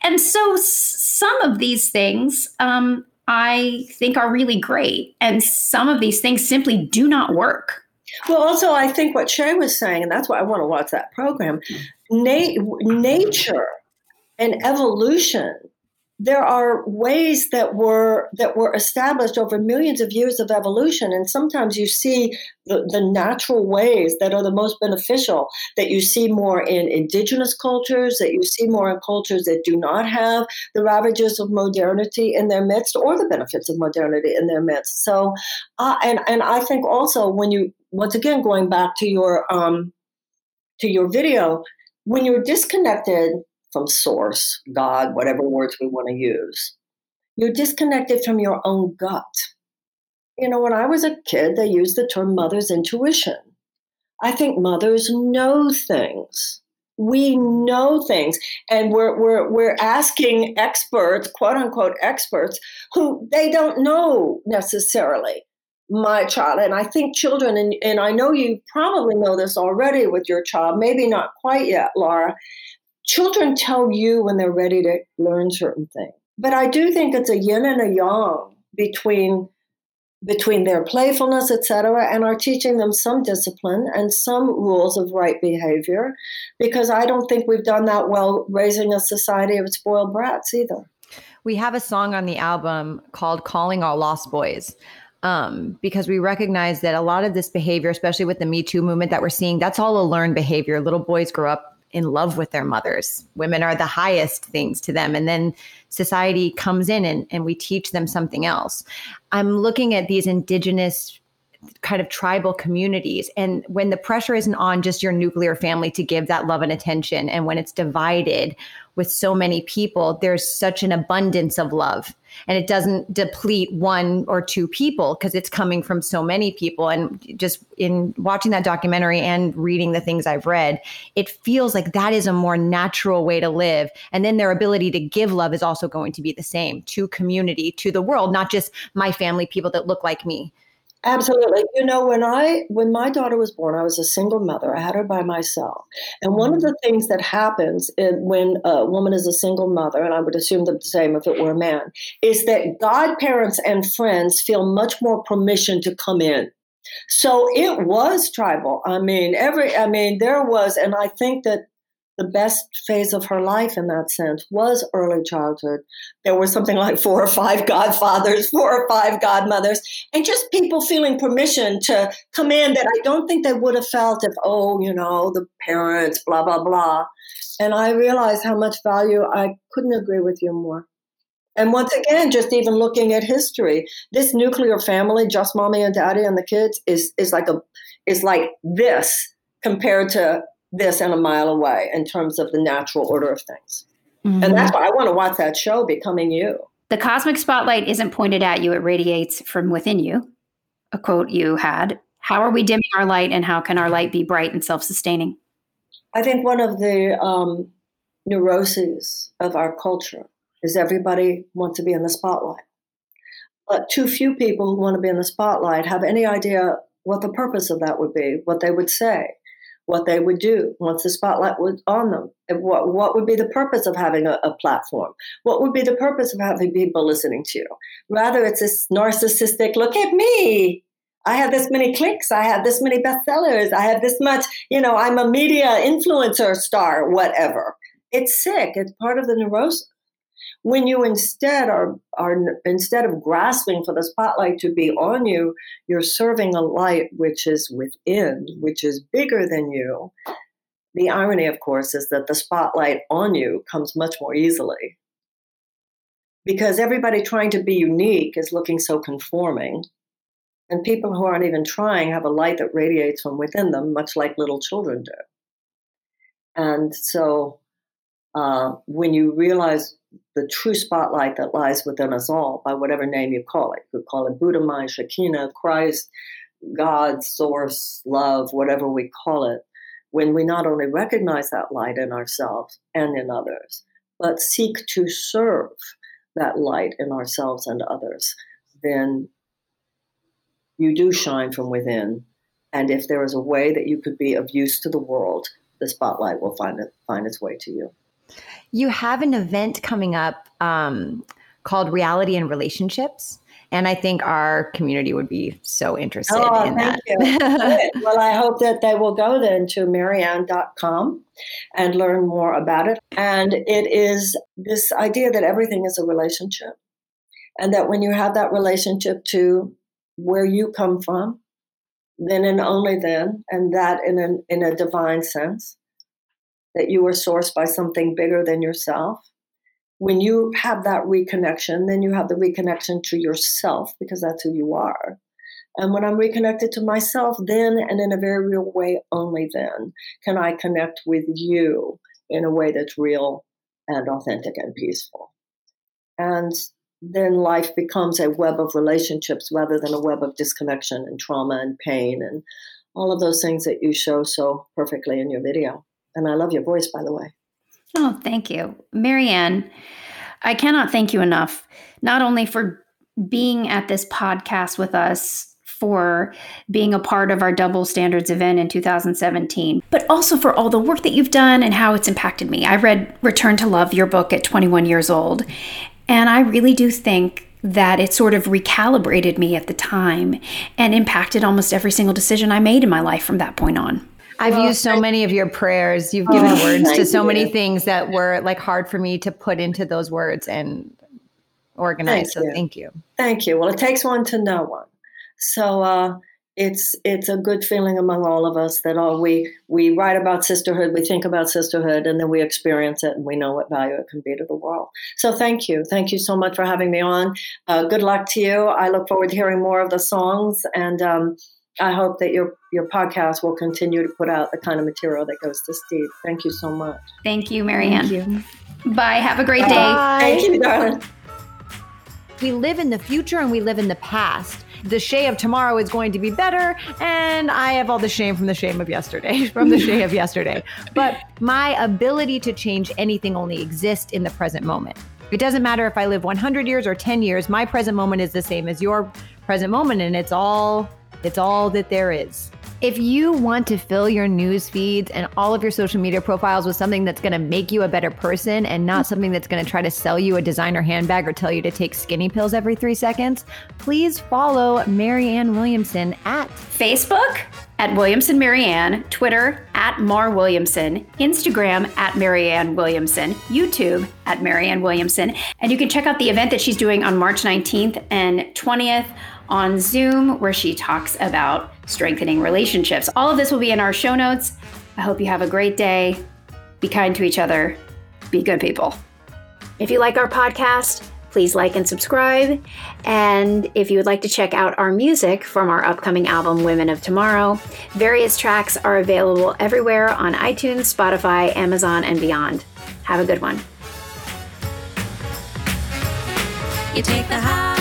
and so some of these things um, I think are really great, and some of these things simply do not work. Well, also, I think what Shay was saying, and that's why I want to watch that program. Na- nature and evolution there are ways that were that were established over millions of years of evolution. And sometimes you see the, the natural ways that are the most beneficial that you see more in indigenous cultures that you see more in cultures that do not have the ravages of modernity in their midst or the benefits of modernity in their midst. So uh, and and i think also when you once again going back to your um to your video when you're disconnected from source, God, whatever words we want to use. You're disconnected from your own gut. You know, when I was a kid, they used the term mother's intuition. I think mothers know things. We know things, and we're, we're, we're asking experts, quote unquote experts, who they don't know necessarily my child. And I think children, and, and I know you probably know this already with your child, maybe not quite yet, Laura, children tell you when they're ready to learn certain things. But I do think it's a yin and a yang between between their playfulness, etc., and are teaching them some discipline and some rules of right behavior, because I don't think we've done that well raising a society of spoiled brats either. We have a song on the album called "Calling All Lost Boys." Um, because we recognize that a lot of this behavior, especially with the Me Too movement that we're seeing, that's all a learned behavior. Little boys grow up in love with their mothers. Women are the highest things to them. And then society comes in and, and we teach them something else. I'm looking at these indigenous kind of tribal communities. And when the pressure isn't on just your nuclear family to give that love and attention, and when it's divided with so many people, there's such an abundance of love. And it doesn't deplete one or two people because it's coming from so many people. And just in watching that documentary and reading the things I've read, it feels like that is a more natural way to live. And then their ability to give love is also going to be the same to community, to the world, not just my family, people that look like me. Absolutely. You know, when I when my daughter was born, I was a single mother. I had her by myself. And one of mm-hmm. the things that happens in, when a woman is a single mother, and I would assume the same if it were a man, is that godparents and friends feel much more permission to come in. So it was tribal. I mean, every I mean, there was, and I think that the best phase of her life in that sense was early childhood. There were something like four or five godfathers, four or five godmothers, and just people feeling permission to come in that I don't think they would have felt if, oh, you know, the parents, blah, blah, blah. And I realized how much value I couldn't agree with you more. And once again, just even looking at history, this nuclear family, just mommy and daddy and the kids, is is like a is like this compared to this and a mile away in terms of the natural order of things. Mm-hmm. And that's why I want to watch that show, Becoming You. The cosmic spotlight isn't pointed at you, it radiates from within you. A quote you had. How are we dimming our light and how can our light be bright and self sustaining? I think one of the um, neuroses of our culture is everybody wants to be in the spotlight. But too few people who want to be in the spotlight have any idea what the purpose of that would be, what they would say what they would do once the spotlight was on them. And what, what would be the purpose of having a, a, platform? What would be the purpose of having people listening to you? Rather, it's this narcissistic look at me. I have this many clicks. I have this many bestsellers. I have this much, you know, I'm a media influencer star, whatever. It's sick. It's part of the neurosis when you instead are are instead of grasping for the spotlight to be on you you're serving a light which is within which is bigger than you the irony of course is that the spotlight on you comes much more easily because everybody trying to be unique is looking so conforming. And people who aren't even trying have a light that radiates from within them, much like little children do. And so uh, when you realize the true spotlight that lies within us all, by whatever name you call it, you could call it Buddha mind, Shekinah, Christ, God, source, love, whatever we call it, when we not only recognize that light in ourselves and in others, but seek to serve that light in ourselves and others, then you do shine from within. And if there is a way that you could be of use to the world, the spotlight will find it find its way to you. You have an event coming up um, called Reality and Relationships. And I think our community would be so interested oh, in thank that. You. *laughs* well, I hope that they will go then to marianne.com and learn more about it. And it is this idea that everything is a relationship. And that when you have that relationship to where you come from, then and only then, and that in, an, in a divine sense, that you are sourced by something bigger than yourself. When you have that reconnection, then you have the reconnection to yourself because that's who you are. And when I'm reconnected to myself, then and in a very real way, only then can I connect with you in a way that's real and authentic and peaceful. And then life becomes a web of relationships rather than a web of disconnection and trauma and pain and all of those things that you show so perfectly in your video. And I love your voice, by the way. Oh, thank you. Marianne, I cannot thank you enough, not only for being at this podcast with us, for being a part of our Double Standards event in 2017, but also for all the work that you've done and how it's impacted me. I read Return to Love, your book, at 21 years old, and I really do think that it sort of recalibrated me at the time and impacted almost every single decision I made in my life from that point on. I've well, used so many of your prayers. You've given oh, words to so you. many things that were like hard for me to put into those words and organize. Thank so you. thank you. Thank you. Well, it takes one to know one. So uh, it's it's a good feeling among all of us that all we we write about sisterhood, we think about sisterhood, and then we experience it and we know what value it can be to the world. So thank you, thank you so much for having me on. Uh, good luck to you. I look forward to hearing more of the songs and. Um, I hope that your your podcast will continue to put out the kind of material that goes to Steve. Thank you so much. Thank you, Marianne. Thank you. Bye. Have a great day. Bye. Thank you, darling. We live in the future and we live in the past. The Shay of tomorrow is going to be better, and I have all the shame from the shame of yesterday, *laughs* from the *laughs* Shay of yesterday. But my ability to change anything only exists in the present moment. It doesn't matter if I live 100 years or 10 years, my present moment is the same as your present moment, and it's all it's all that there is. If you want to fill your news feeds and all of your social media profiles with something that's going to make you a better person and not something that's going to try to sell you a designer handbag or tell you to take skinny pills every three seconds, please follow Marianne Williamson at Facebook at Williamson Marianne, Twitter at Mar Williamson, Instagram at Marianne Williamson, YouTube at Marianne Williamson. And you can check out the event that she's doing on March 19th and 20th on Zoom, where she talks about strengthening relationships. All of this will be in our show notes. I hope you have a great day. Be kind to each other. Be good people. If you like our podcast, please like and subscribe. And if you would like to check out our music from our upcoming album, Women of Tomorrow, various tracks are available everywhere on iTunes, Spotify, Amazon, and beyond. Have a good one. You take the high.